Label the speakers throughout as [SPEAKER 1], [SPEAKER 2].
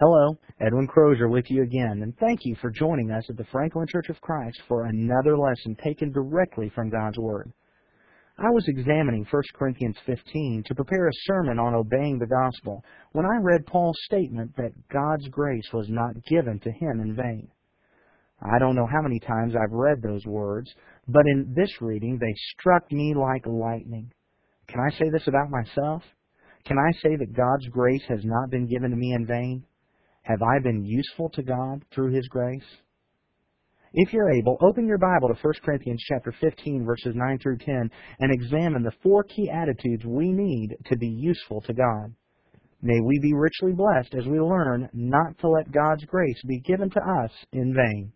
[SPEAKER 1] Hello, Edwin Crozier with you again, and thank you for joining us at the Franklin Church of Christ for another lesson taken directly from God's Word. I was examining 1 Corinthians 15 to prepare a sermon on obeying the gospel when I read Paul's statement that God's grace was not given to him in vain. I don't know how many times I've read those words, but in this reading they struck me like lightning. Can I say this about myself? Can I say that God's grace has not been given to me in vain? Have I been useful to God through His grace? If you're able, open your Bible to 1 Corinthians chapter 15 verses 9 through 10 and examine the four key attitudes we need to be useful to God. May we be richly blessed as we learn not to let God's grace be given to us in vain.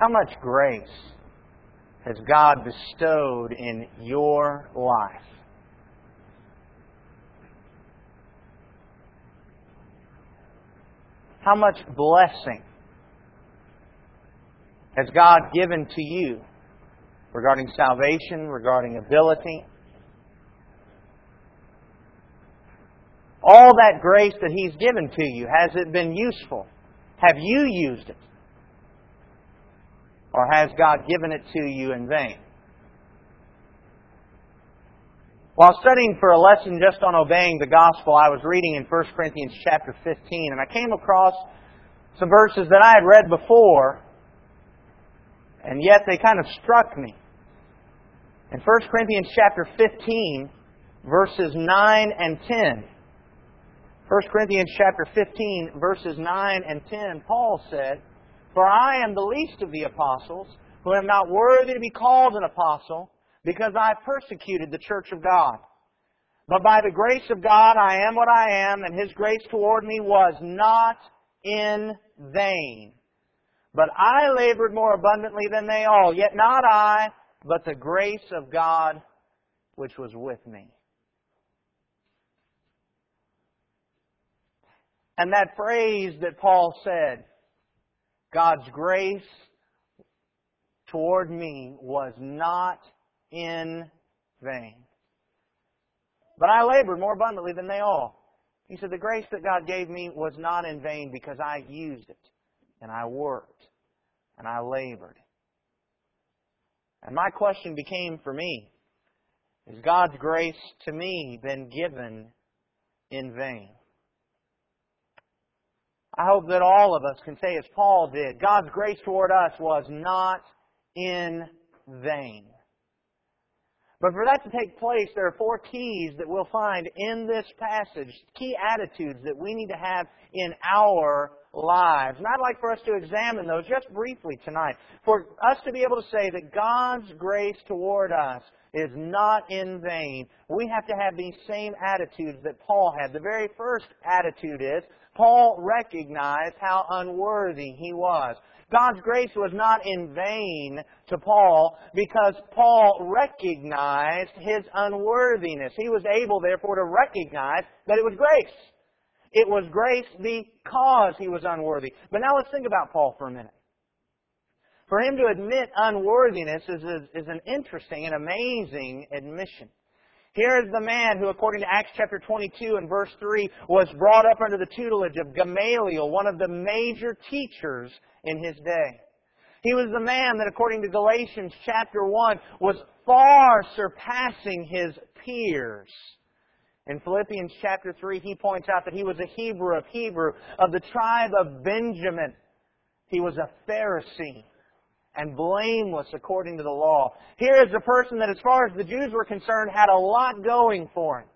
[SPEAKER 2] How much grace has God bestowed in your life? How much blessing has God given to you regarding salvation, regarding ability? All that grace that He's given to you, has it been useful? Have you used it? Or has God given it to you in vain? While studying for a lesson just on obeying the gospel, I was reading in 1 Corinthians chapter 15, and I came across some verses that I had read before, and yet they kind of struck me. In 1 Corinthians chapter 15, verses 9 and 10, 1 Corinthians chapter 15, verses 9 and 10, Paul said, For I am the least of the apostles, who am not worthy to be called an apostle, because I persecuted the church of God. But by the grace of God I am what I am, and His grace toward me was not in vain. But I labored more abundantly than they all, yet not I, but the grace of God which was with me. And that phrase that Paul said, God's grace toward me was not in vain. But I labored more abundantly than they all. He said, The grace that God gave me was not in vain because I used it, and I worked, and I labored. And my question became for me Has God's grace to me been given in vain? I hope that all of us can say, as Paul did, God's grace toward us was not in vain. But for that to take place, there are four keys that we'll find in this passage, key attitudes that we need to have in our lives. And I'd like for us to examine those just briefly tonight. For us to be able to say that God's grace toward us is not in vain, we have to have these same attitudes that Paul had. The very first attitude is Paul recognized how unworthy he was. God's grace was not in vain to Paul because Paul recognized his unworthiness. He was able, therefore, to recognize that it was grace. It was grace because he was unworthy. But now let's think about Paul for a minute. For him to admit unworthiness is, a, is an interesting and amazing admission. Here is the man who, according to Acts chapter 22 and verse 3, was brought up under the tutelage of Gamaliel, one of the major teachers in his day. He was the man that, according to Galatians chapter 1, was far surpassing his peers. In Philippians chapter 3, he points out that he was a Hebrew of Hebrew, of the tribe of Benjamin. He was a Pharisee and blameless according to the law. Here is a person that, as far as the Jews were concerned, had a lot going for him.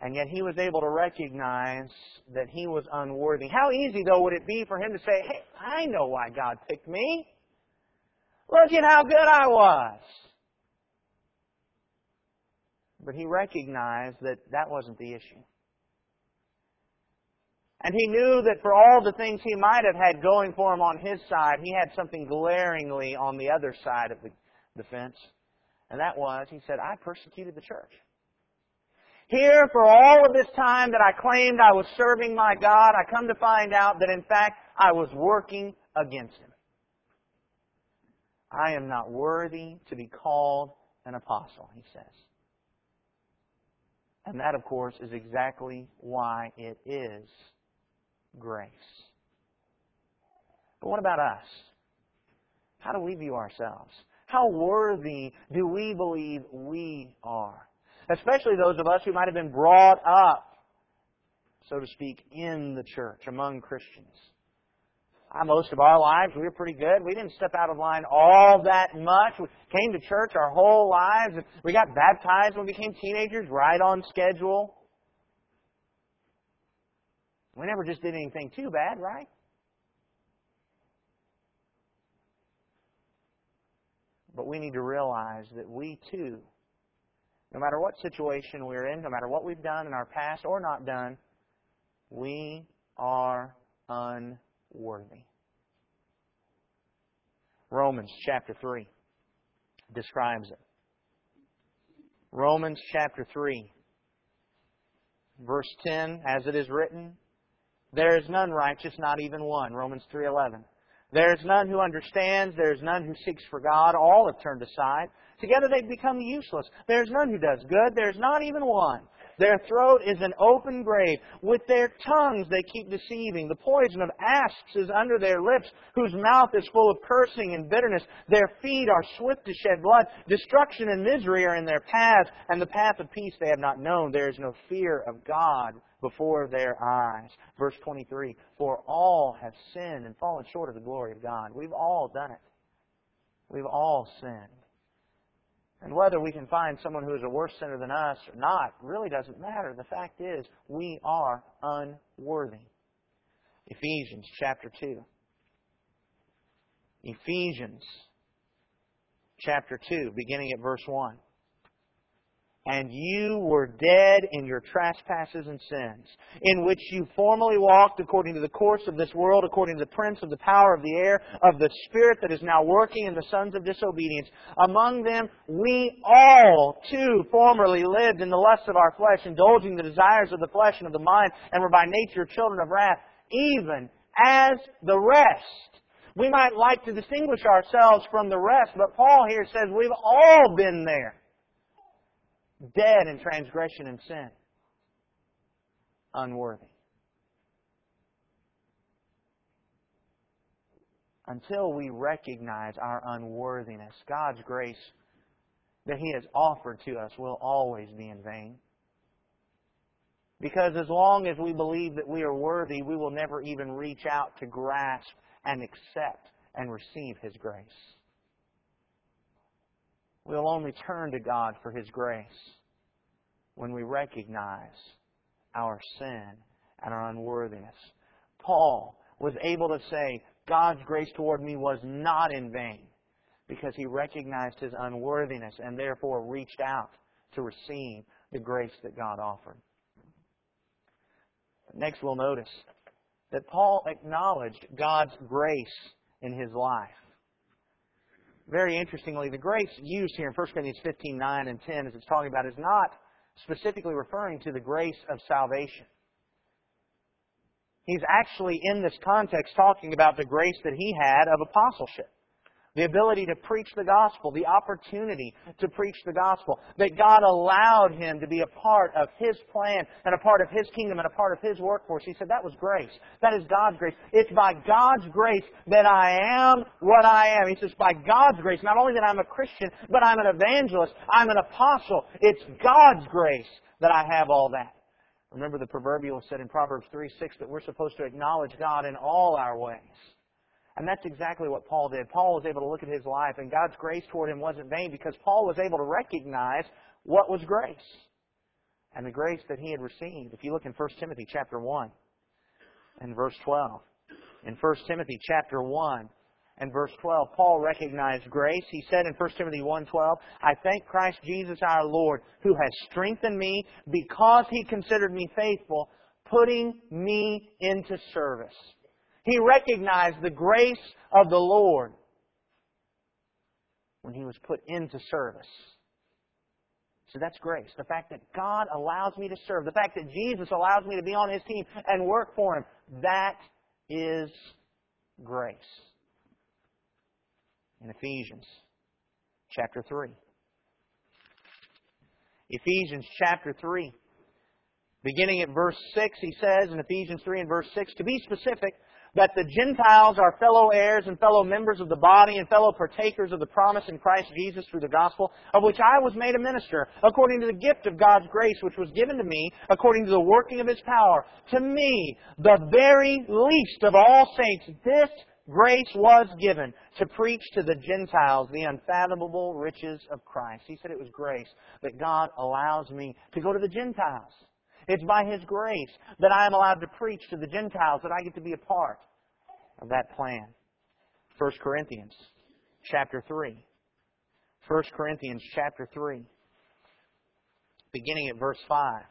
[SPEAKER 2] And yet he was able to recognize that he was unworthy. How easy, though, would it be for him to say, Hey, I know why God picked me. Look at how good I was. But he recognized that that wasn't the issue. And he knew that for all the things he might have had going for him on his side, he had something glaringly on the other side of the, the fence. And that was, he said, I persecuted the church. Here, for all of this time that I claimed I was serving my God, I come to find out that in fact I was working against Him. I am not worthy to be called an apostle, he says. And that, of course, is exactly why it is grace. But what about us? How do we view ourselves? How worthy do we believe we are? Especially those of us who might have been brought up, so to speak, in the church, among Christians. Most of our lives, we were pretty good. We didn't step out of line all that much. We came to church our whole lives. We got baptized when we became teenagers, right on schedule. We never just did anything too bad, right? But we need to realize that we too, no matter what situation we're in, no matter what we've done in our past or not done, we are unworthy. Romans chapter 3 describes it. Romans chapter 3, verse 10, as it is written, there is none righteous, not even one. Romans 3:11. There is none who understands. There is none who seeks for God. All have turned aside. Together they've become useless. There is none who does good. There is not even one. Their throat is an open grave. With their tongues they keep deceiving. The poison of asps is under their lips, whose mouth is full of cursing and bitterness. Their feet are swift to shed blood. Destruction and misery are in their paths, and the path of peace they have not known. There is no fear of God before their eyes. Verse 23 For all have sinned and fallen short of the glory of God. We've all done it. We've all sinned. And whether we can find someone who is a worse sinner than us or not really doesn't matter. The fact is, we are unworthy. Ephesians chapter 2. Ephesians chapter 2, beginning at verse 1 and you were dead in your trespasses and sins, in which you formerly walked according to the course of this world, according to the prince of the power of the air, of the spirit that is now working in the sons of disobedience. Among them, we all too formerly lived in the lusts of our flesh, indulging the desires of the flesh and of the mind, and were by nature children of wrath, even as the rest. We might like to distinguish ourselves from the rest, but Paul here says we've all been there dead in transgression and sin, unworthy. Until we recognize our unworthiness, God's grace that He has offered to us will always be in vain. Because as long as we believe that we are worthy, we will never even reach out to grasp and accept and receive His grace. We'll only turn to God for His grace when we recognize our sin and our unworthiness. Paul was able to say, God's grace toward me was not in vain because he recognized his unworthiness and therefore reached out to receive the grace that God offered. Next, we'll notice that Paul acknowledged God's grace in his life very interestingly, the grace used here in 1 Corinthians 15, 9 and 10, as it's talking about, is not specifically referring to the grace of salvation. He's actually, in this context, talking about the grace that he had of apostleship the ability to preach the gospel, the opportunity to preach the gospel, that God allowed him to be a part of his plan and a part of his kingdom and a part of his workforce. He said that was grace. That is God's grace. It's by God's grace that I am what I am. He says, by God's grace, not only that I'm a Christian, but I'm an evangelist, I'm an apostle. It's God's grace that I have all that. Remember the proverbial said in Proverbs 3 6 that we're supposed to acknowledge God in all our ways. And that's exactly what Paul did. Paul was able to look at his life, and God's grace toward him wasn't vain because Paul was able to recognize what was grace and the grace that he had received. If you look in 1 Timothy chapter 1 and verse 12. In 1 Timothy chapter 1 and verse 12, Paul recognized grace. He said in 1 Timothy 1:12, "I thank Christ Jesus our Lord, who has strengthened me because he considered me faithful, putting me into service." He recognized the grace of the Lord when he was put into service. So that's grace. The fact that God allows me to serve, the fact that Jesus allows me to be on his team and work for him, that is grace. In Ephesians chapter 3. Ephesians chapter 3 Beginning at verse 6, he says in Ephesians 3 and verse 6, to be specific, that the Gentiles are fellow heirs and fellow members of the body and fellow partakers of the promise in Christ Jesus through the gospel, of which I was made a minister, according to the gift of God's grace which was given to me, according to the working of His power. To me, the very least of all saints, this grace was given to preach to the Gentiles the unfathomable riches of Christ. He said it was grace that God allows me to go to the Gentiles. It's by His grace that I am allowed to preach to the Gentiles, that I get to be a part of that plan. 1 Corinthians chapter 3. 1 Corinthians chapter 3. Beginning at verse 5.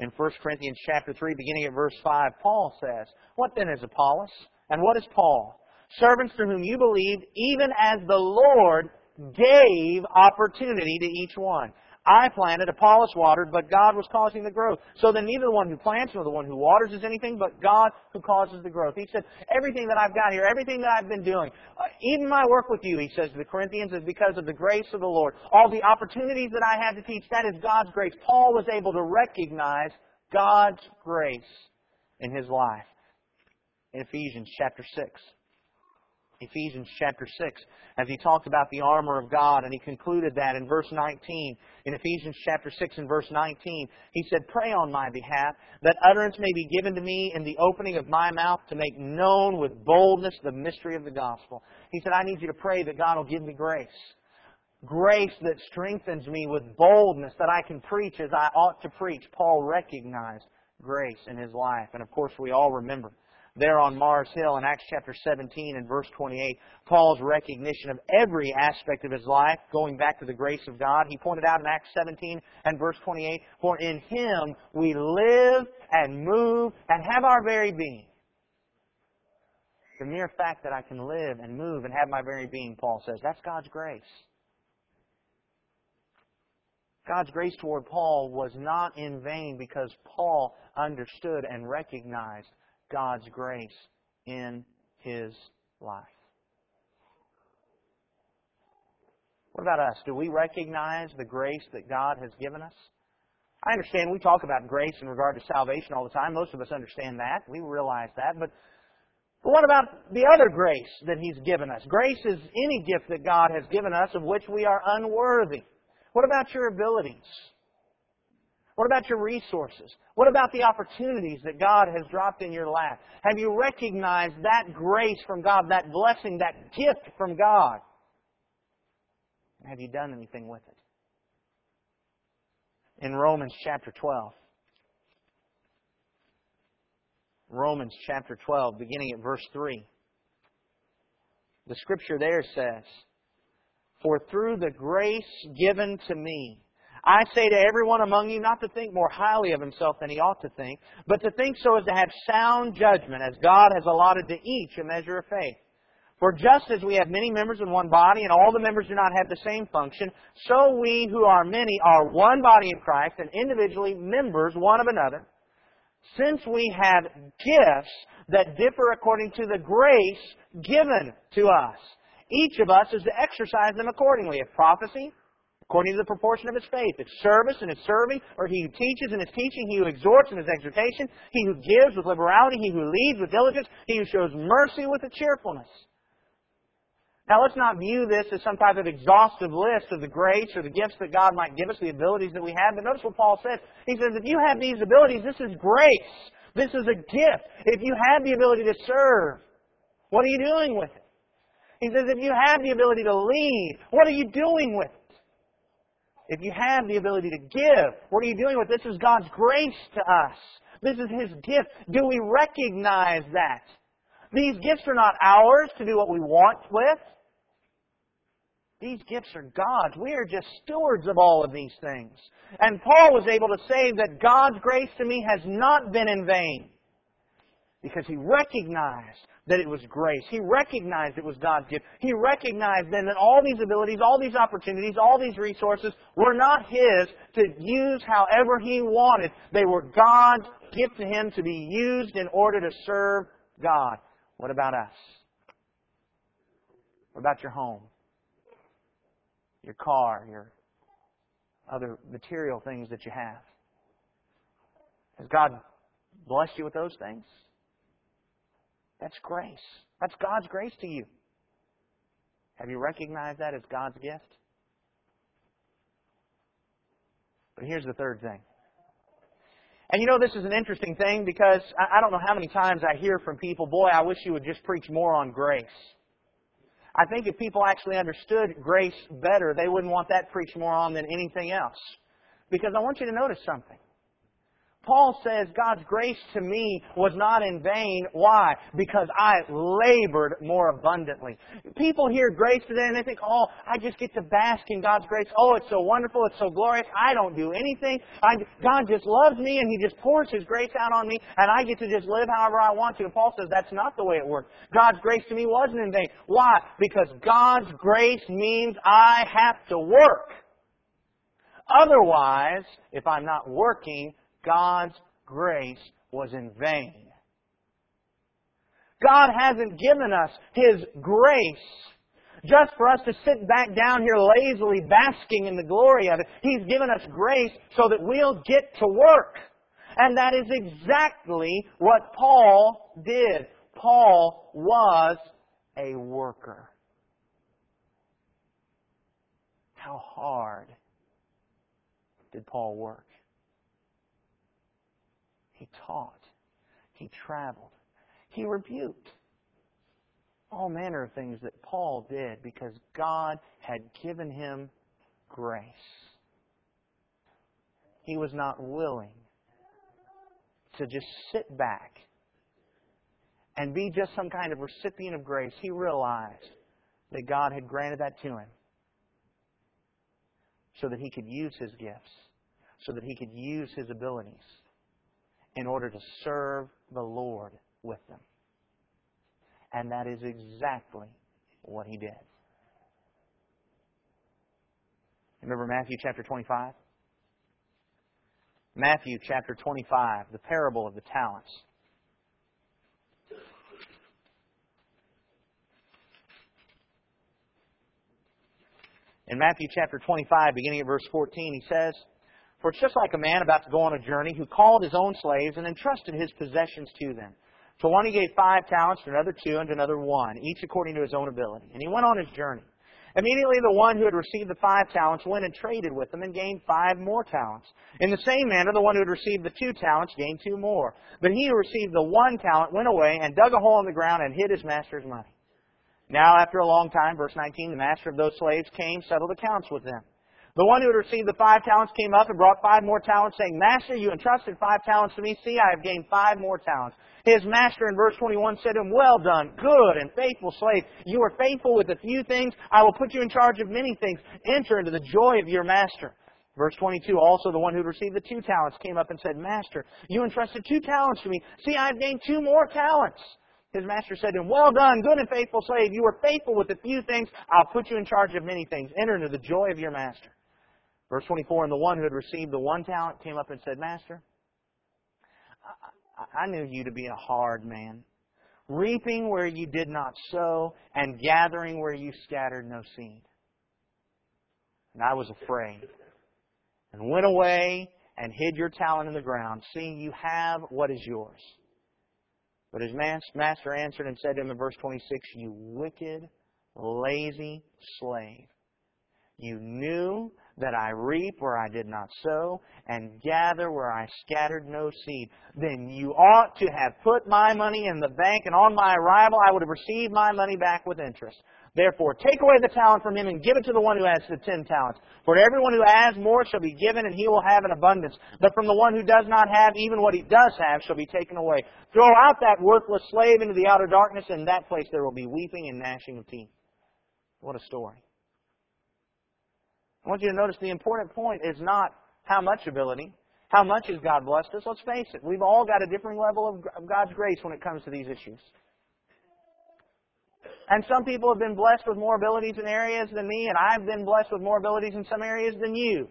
[SPEAKER 2] In 1 Corinthians chapter 3, beginning at verse 5, Paul says, What then is Apollos? And what is Paul? Servants to whom you believed, even as the Lord gave opportunity to each one. I planted, Apollos watered, but God was causing the growth. So then neither the one who plants nor the one who waters is anything, but God who causes the growth. He said, everything that I've got here, everything that I've been doing, uh, even my work with you, he says to the Corinthians, is because of the grace of the Lord. All the opportunities that I had to teach, that is God's grace. Paul was able to recognize God's grace in his life. In Ephesians chapter 6. Ephesians chapter 6, as he talked about the armor of God, and he concluded that in verse 19. In Ephesians chapter 6 and verse 19, he said, Pray on my behalf, that utterance may be given to me in the opening of my mouth to make known with boldness the mystery of the gospel. He said, I need you to pray that God will give me grace. Grace that strengthens me with boldness that I can preach as I ought to preach. Paul recognized grace in his life. And of course, we all remember there on Mars Hill in Acts chapter 17 and verse 28, Paul's recognition of every aspect of his life, going back to the grace of God. He pointed out in Acts 17 and verse 28, For in Him we live and move and have our very being. The mere fact that I can live and move and have my very being, Paul says, that's God's grace. God's grace toward Paul was not in vain because Paul understood and recognized God's grace in his life. What about us? Do we recognize the grace that God has given us? I understand we talk about grace in regard to salvation all the time. Most of us understand that. We realize that. But, but what about the other grace that He's given us? Grace is any gift that God has given us of which we are unworthy. What about your abilities? What about your resources? What about the opportunities that God has dropped in your lap? Have you recognized that grace from God, that blessing, that gift from God? Have you done anything with it? In Romans chapter 12, Romans chapter 12, beginning at verse 3, the scripture there says, For through the grace given to me, I say to everyone among you not to think more highly of himself than he ought to think, but to think so as to have sound judgment, as God has allotted to each a measure of faith. For just as we have many members in one body, and all the members do not have the same function, so we who are many are one body in Christ, and individually members one of another. Since we have gifts that differ according to the grace given to us, each of us is to exercise them accordingly. If prophecy, according to the proportion of his faith. It's service and it's serving, or he who teaches in his teaching, he who exhorts in his exhortation, he who gives with liberality, he who leads with diligence, he who shows mercy with a cheerfulness. Now let's not view this as some type of exhaustive list of the grace or the gifts that God might give us, the abilities that we have, but notice what Paul says. He says, if you have these abilities, this is grace. This is a gift. If you have the ability to serve, what are you doing with it? He says, if you have the ability to lead, what are you doing with it? If you have the ability to give, what are you doing with this? Is God's grace to us. This is His gift. Do we recognize that? These gifts are not ours to do what we want with. These gifts are God's. We are just stewards of all of these things. And Paul was able to say that God's grace to me has not been in vain. Because he recognized that it was grace. He recognized it was God's gift. He recognized then that all these abilities, all these opportunities, all these resources were not His to use however He wanted. They were God's gift to Him to be used in order to serve God. What about us? What about your home? Your car, your other material things that you have? Has God blessed you with those things? That's grace. That's God's grace to you. Have you recognized that as God's gift? But here's the third thing. And you know, this is an interesting thing because I don't know how many times I hear from people, boy, I wish you would just preach more on grace. I think if people actually understood grace better, they wouldn't want that preached more on than anything else. Because I want you to notice something. Paul says God's grace to me was not in vain. Why? Because I labored more abundantly. People hear grace today and they think, oh, I just get to bask in God's grace. Oh, it's so wonderful. It's so glorious. I don't do anything. I, God just loves me and He just pours His grace out on me and I get to just live however I want to. And Paul says that's not the way it works. God's grace to me wasn't in vain. Why? Because God's grace means I have to work. Otherwise, if I'm not working, God's grace was in vain. God hasn't given us His grace just for us to sit back down here lazily basking in the glory of it. He's given us grace so that we'll get to work. And that is exactly what Paul did. Paul was a worker. How hard did Paul work? He taught. He traveled. He rebuked. All manner of things that Paul did because God had given him grace. He was not willing to just sit back and be just some kind of recipient of grace. He realized that God had granted that to him so that he could use his gifts, so that he could use his abilities in order to serve the Lord with them. And that is exactly what he did. Remember Matthew chapter 25? Matthew chapter 25, the parable of the talents. In Matthew chapter 25, beginning at verse 14, he says, for it's just like a man about to go on a journey who called his own slaves and entrusted his possessions to them. To one he gave five talents, to another two, and to another one, each according to his own ability. And he went on his journey. Immediately the one who had received the five talents went and traded with them and gained five more talents. In the same manner, the one who had received the two talents gained two more. But he who received the one talent went away and dug a hole in the ground and hid his master's money. Now after a long time, verse 19, the master of those slaves came, settled accounts with them. The one who had received the five talents came up and brought five more talents, saying, Master, you entrusted five talents to me. See, I have gained five more talents. His master in verse 21 said to him, Well done, good and faithful slave. You are faithful with a few things. I will put you in charge of many things. Enter into the joy of your master. Verse 22, also the one who had received the two talents came up and said, Master, you entrusted two talents to me. See, I have gained two more talents. His master said to him, Well done, good and faithful slave. You were faithful with a few things. I'll put you in charge of many things. Enter into the joy of your master. Verse 24, and the one who had received the one talent came up and said, Master, I, I knew you to be a hard man, reaping where you did not sow, and gathering where you scattered no seed. And I was afraid, and went away and hid your talent in the ground, seeing you have what is yours. But his master answered and said to him in verse 26, You wicked, lazy slave. You knew that I reap where I did not sow, and gather where I scattered no seed. Then you ought to have put my money in the bank, and on my arrival I would have received my money back with interest. Therefore, take away the talent from him and give it to the one who has the ten talents. For everyone who has more shall be given, and he will have an abundance. But from the one who does not have, even what he does have shall be taken away. Throw out that worthless slave into the outer darkness, and in that place there will be weeping and gnashing of teeth. What a story. I want you to notice the important point is not how much ability, how much has God blessed us. Let's face it, we've all got a different level of God's grace when it comes to these issues. And some people have been blessed with more abilities in areas than me, and I've been blessed with more abilities in some areas than you.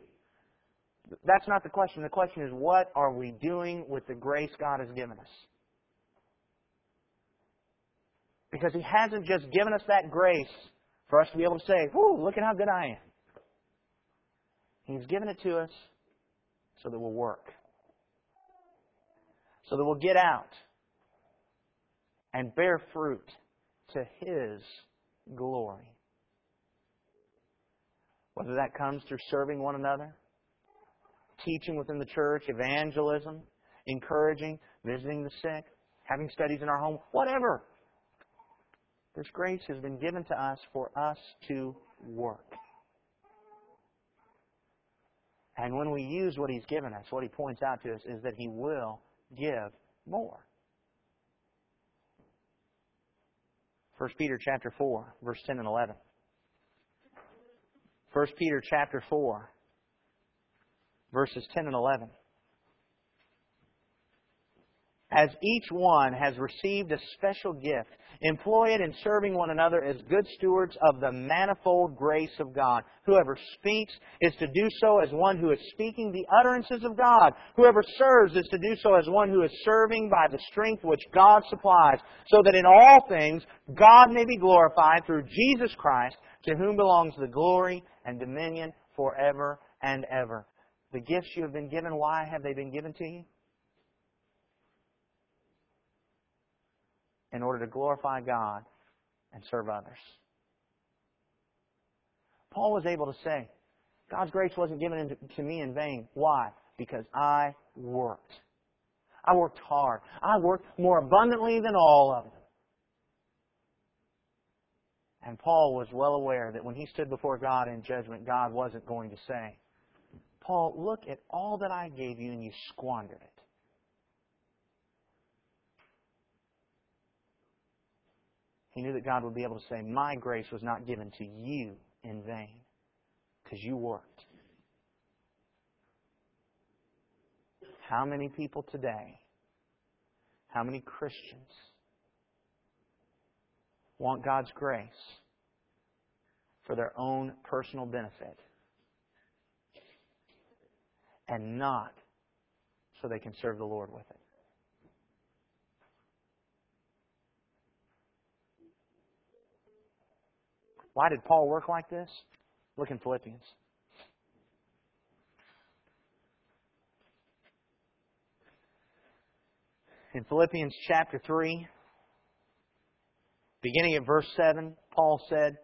[SPEAKER 2] That's not the question. The question is, what are we doing with the grace God has given us? Because He hasn't just given us that grace for us to be able to say, whoo, look at how good I am. He's given it to us so that we'll work. so that we'll get out and bear fruit to His glory. Whether that comes through serving one another, teaching within the church, evangelism, encouraging, visiting the sick, having studies in our home, whatever. This grace has been given to us for us to work. And when we use what He's given us, what He points out to us is that He will give more. 1 Peter chapter 4, verse 10 and 11. 1 Peter chapter 4, verses 10 and 11 as each one has received a special gift, employ it in serving one another as good stewards of the manifold grace of God. Whoever speaks is to do so as one who is speaking the utterances of God. Whoever serves is to do so as one who is serving by the strength which God supplies, so that in all things God may be glorified through Jesus Christ, to whom belongs the glory and dominion forever and ever. The gifts you have been given, why have they been given to you? In order to glorify God and serve others. Paul was able to say, God's grace wasn't given to me in vain. Why? Because I worked. I worked hard. I worked more abundantly than all of them. And Paul was well aware that when he stood before God in judgment, God wasn't going to say, Paul, look at all that I gave you and you squandered it. He knew that God would be able to say, My grace was not given to you in vain because you worked. How many people today, how many Christians want God's grace for their own personal benefit and not so they can serve the Lord with it? Why did Paul work like this? Look in Philippians. In Philippians chapter 3, beginning at verse 7, Paul said,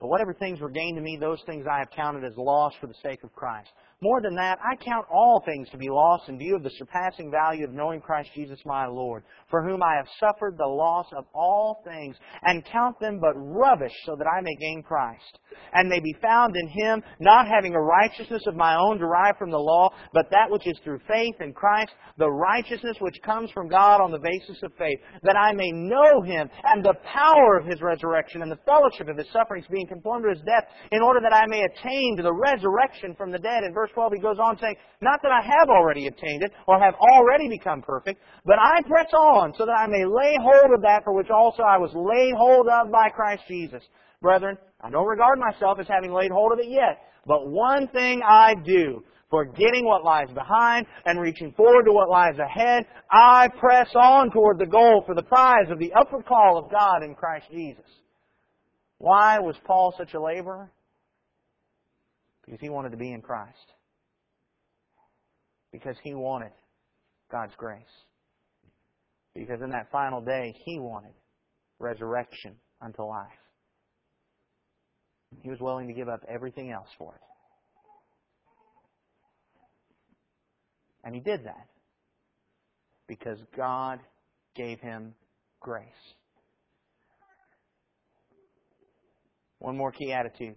[SPEAKER 2] But whatever things were gained to me, those things I have counted as loss for the sake of Christ. More than that, I count all things to be lost in view of the surpassing value of knowing Christ Jesus my Lord, for whom I have suffered the loss of all things, and count them but rubbish, so that I may gain Christ, and may be found in Him, not having a righteousness of my own derived from the law, but that which is through faith in Christ, the righteousness which comes from God on the basis of faith, that I may know Him, and the power of His resurrection, and the fellowship of His sufferings, being conformed to His death, in order that I may attain to the resurrection from the dead. In verse verse 12, he goes on saying, Not that I have already obtained it, or have already become perfect, but I press on, so that I may lay hold of that for which also I was laid hold of by Christ Jesus. Brethren, I don't regard myself as having laid hold of it yet, but one thing I do, forgetting what lies behind and reaching forward to what lies ahead, I press on toward the goal for the prize of the upward call of God in Christ Jesus. Why was Paul such a laborer? Because he wanted to be in Christ because he wanted God's grace. Because in that final day, he wanted resurrection unto life. He was willing to give up everything else for it. And he did that because God gave him grace. One more key attitude.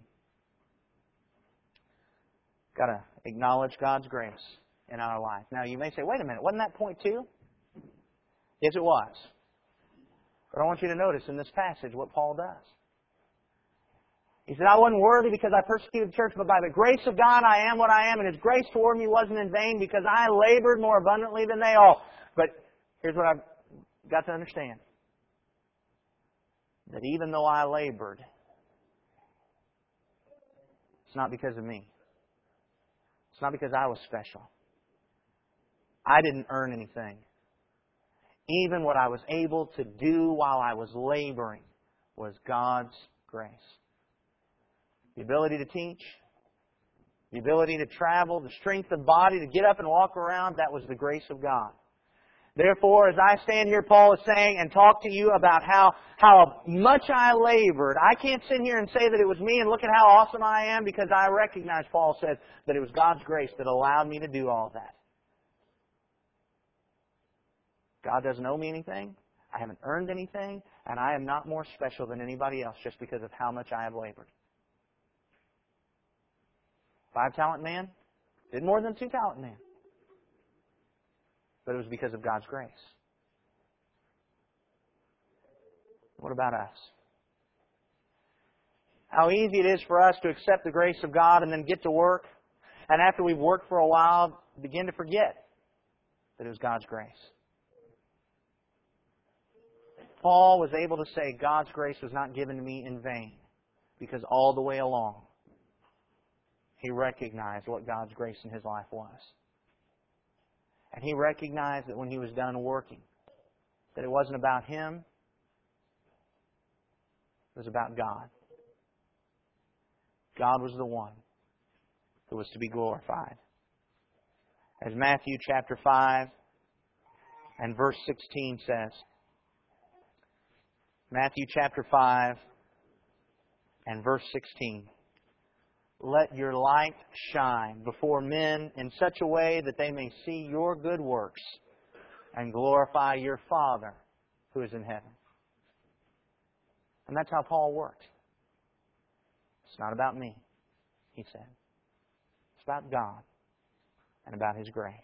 [SPEAKER 2] Got to acknowledge God's grace in our life. Now, you may say, wait a minute, wasn't that point two? Yes, it was. But I want you to notice in this passage what Paul does. He said, I wasn't worthy because I persecuted the church, but by the grace of God I am what I am, and His grace toward me wasn't in vain because I labored more abundantly than they all. But here's what I've got to understand. That even though I labored, it's not because of me. It's not because I was special. I didn't earn anything. Even what I was able to do while I was laboring was God's grace. The ability to teach, the ability to travel, the strength of body to get up and walk around, that was the grace of God. Therefore, as I stand here, Paul is saying, and talk to you about how, how much I labored, I can't sit here and say that it was me and look at how awesome I am because I recognize, Paul said, that it was God's grace that allowed me to do all that. God doesn't owe me anything. I haven't earned anything, and I am not more special than anybody else just because of how much I have labored. Five talent man did more than two talent man. But it was because of God's grace. What about us? How easy it is for us to accept the grace of God and then get to work, and after we've worked for a while, begin to forget that it was God's grace. Paul was able to say, God's grace was not given to me in vain, because all the way along, he recognized what God's grace in his life was. And he recognized that when he was done working, that it wasn't about him, it was about God. God was the one who was to be glorified. As Matthew chapter 5 and verse 16 says, Matthew chapter 5 and verse 16. Let your light shine before men in such a way that they may see your good works and glorify your Father who is in heaven. And that's how Paul worked. It's not about me, he said. It's about God and about His grace.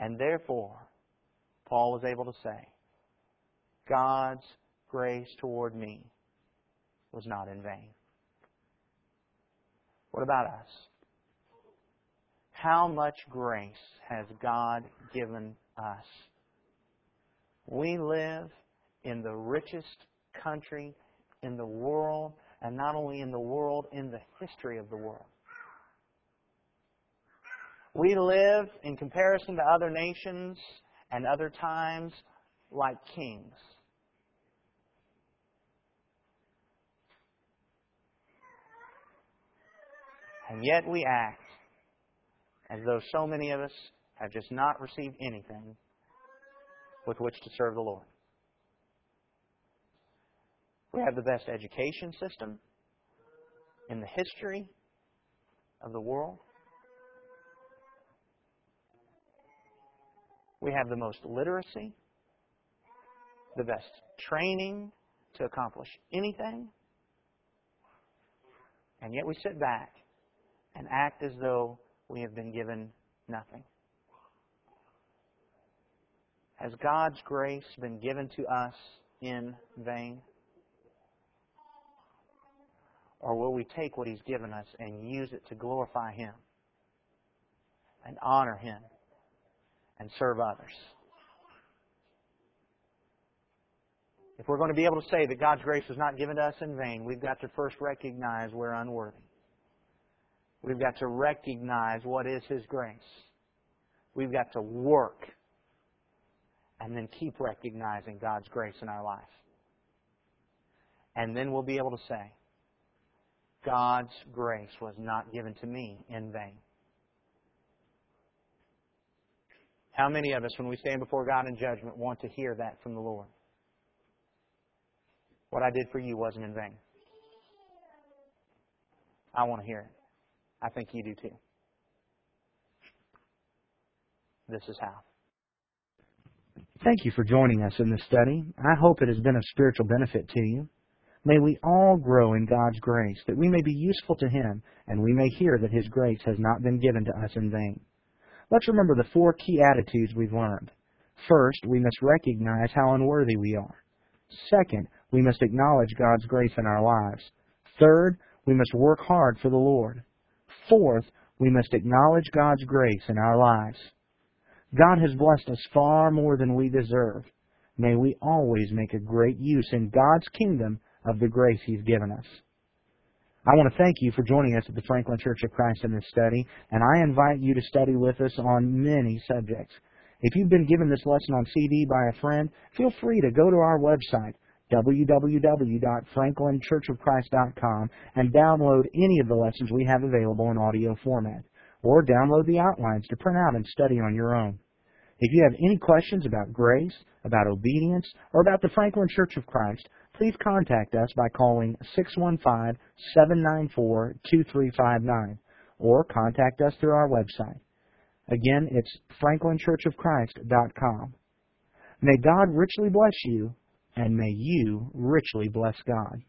[SPEAKER 2] And therefore, Paul was able to say, God's grace toward me was not in vain. What about us? How much grace has God given us? We live in the richest country in the world, and not only in the world, in the history of the world. We live, in comparison to other nations and other times, like kings. And yet we act as though so many of us have just not received anything with which to serve the Lord. We have the best education system in the history of the world. We have the most literacy, the best training to accomplish anything. And yet we sit back and act as though we have been given nothing? Has God's grace been given to us in vain? Or will we take what He's given us and use it to glorify Him and honor Him and serve others? If we're going to be able to say that God's grace was not given to us in vain, we've got to first recognize we're unworthy. We've got to recognize what is His grace. We've got to work and then keep recognizing God's grace in our life. And then we'll be able to say, God's grace was not given to me in vain. How many of us, when we stand before God in judgment, want to hear that from the Lord? What I did for you wasn't in vain. I want to hear it. I think you do too. This is how.
[SPEAKER 1] Thank you for joining us in this study. I hope it has been of spiritual benefit to you. May we all grow in God's grace, that we may be useful to Him, and we may hear that His grace has not been given to us in vain. Let's remember the four key attitudes we've learned. First, we must recognize how unworthy we are. Second, we must acknowledge God's grace in our lives. Third, we must work hard for the Lord. Fourth, we must acknowledge God's grace in our lives. God has blessed us far more than we deserve. May we always make a great use in God's kingdom of the grace He's given us. I want to thank you for joining us at the Franklin Church of Christ in this study, and I invite you to study with us on many subjects. If you've been given this lesson on CD by a friend, feel free to go to our website, www.franklinchurchofchrist.com and download any of the lessons we have available in audio format, or download the outlines to print out and study on your own. If you have any questions about grace, about obedience, or about the Franklin Church of Christ, please contact us by calling 615-794-2359 or contact us through our website. Again, it's franklinchurchofchrist.com. May God richly bless you, and may you richly bless God.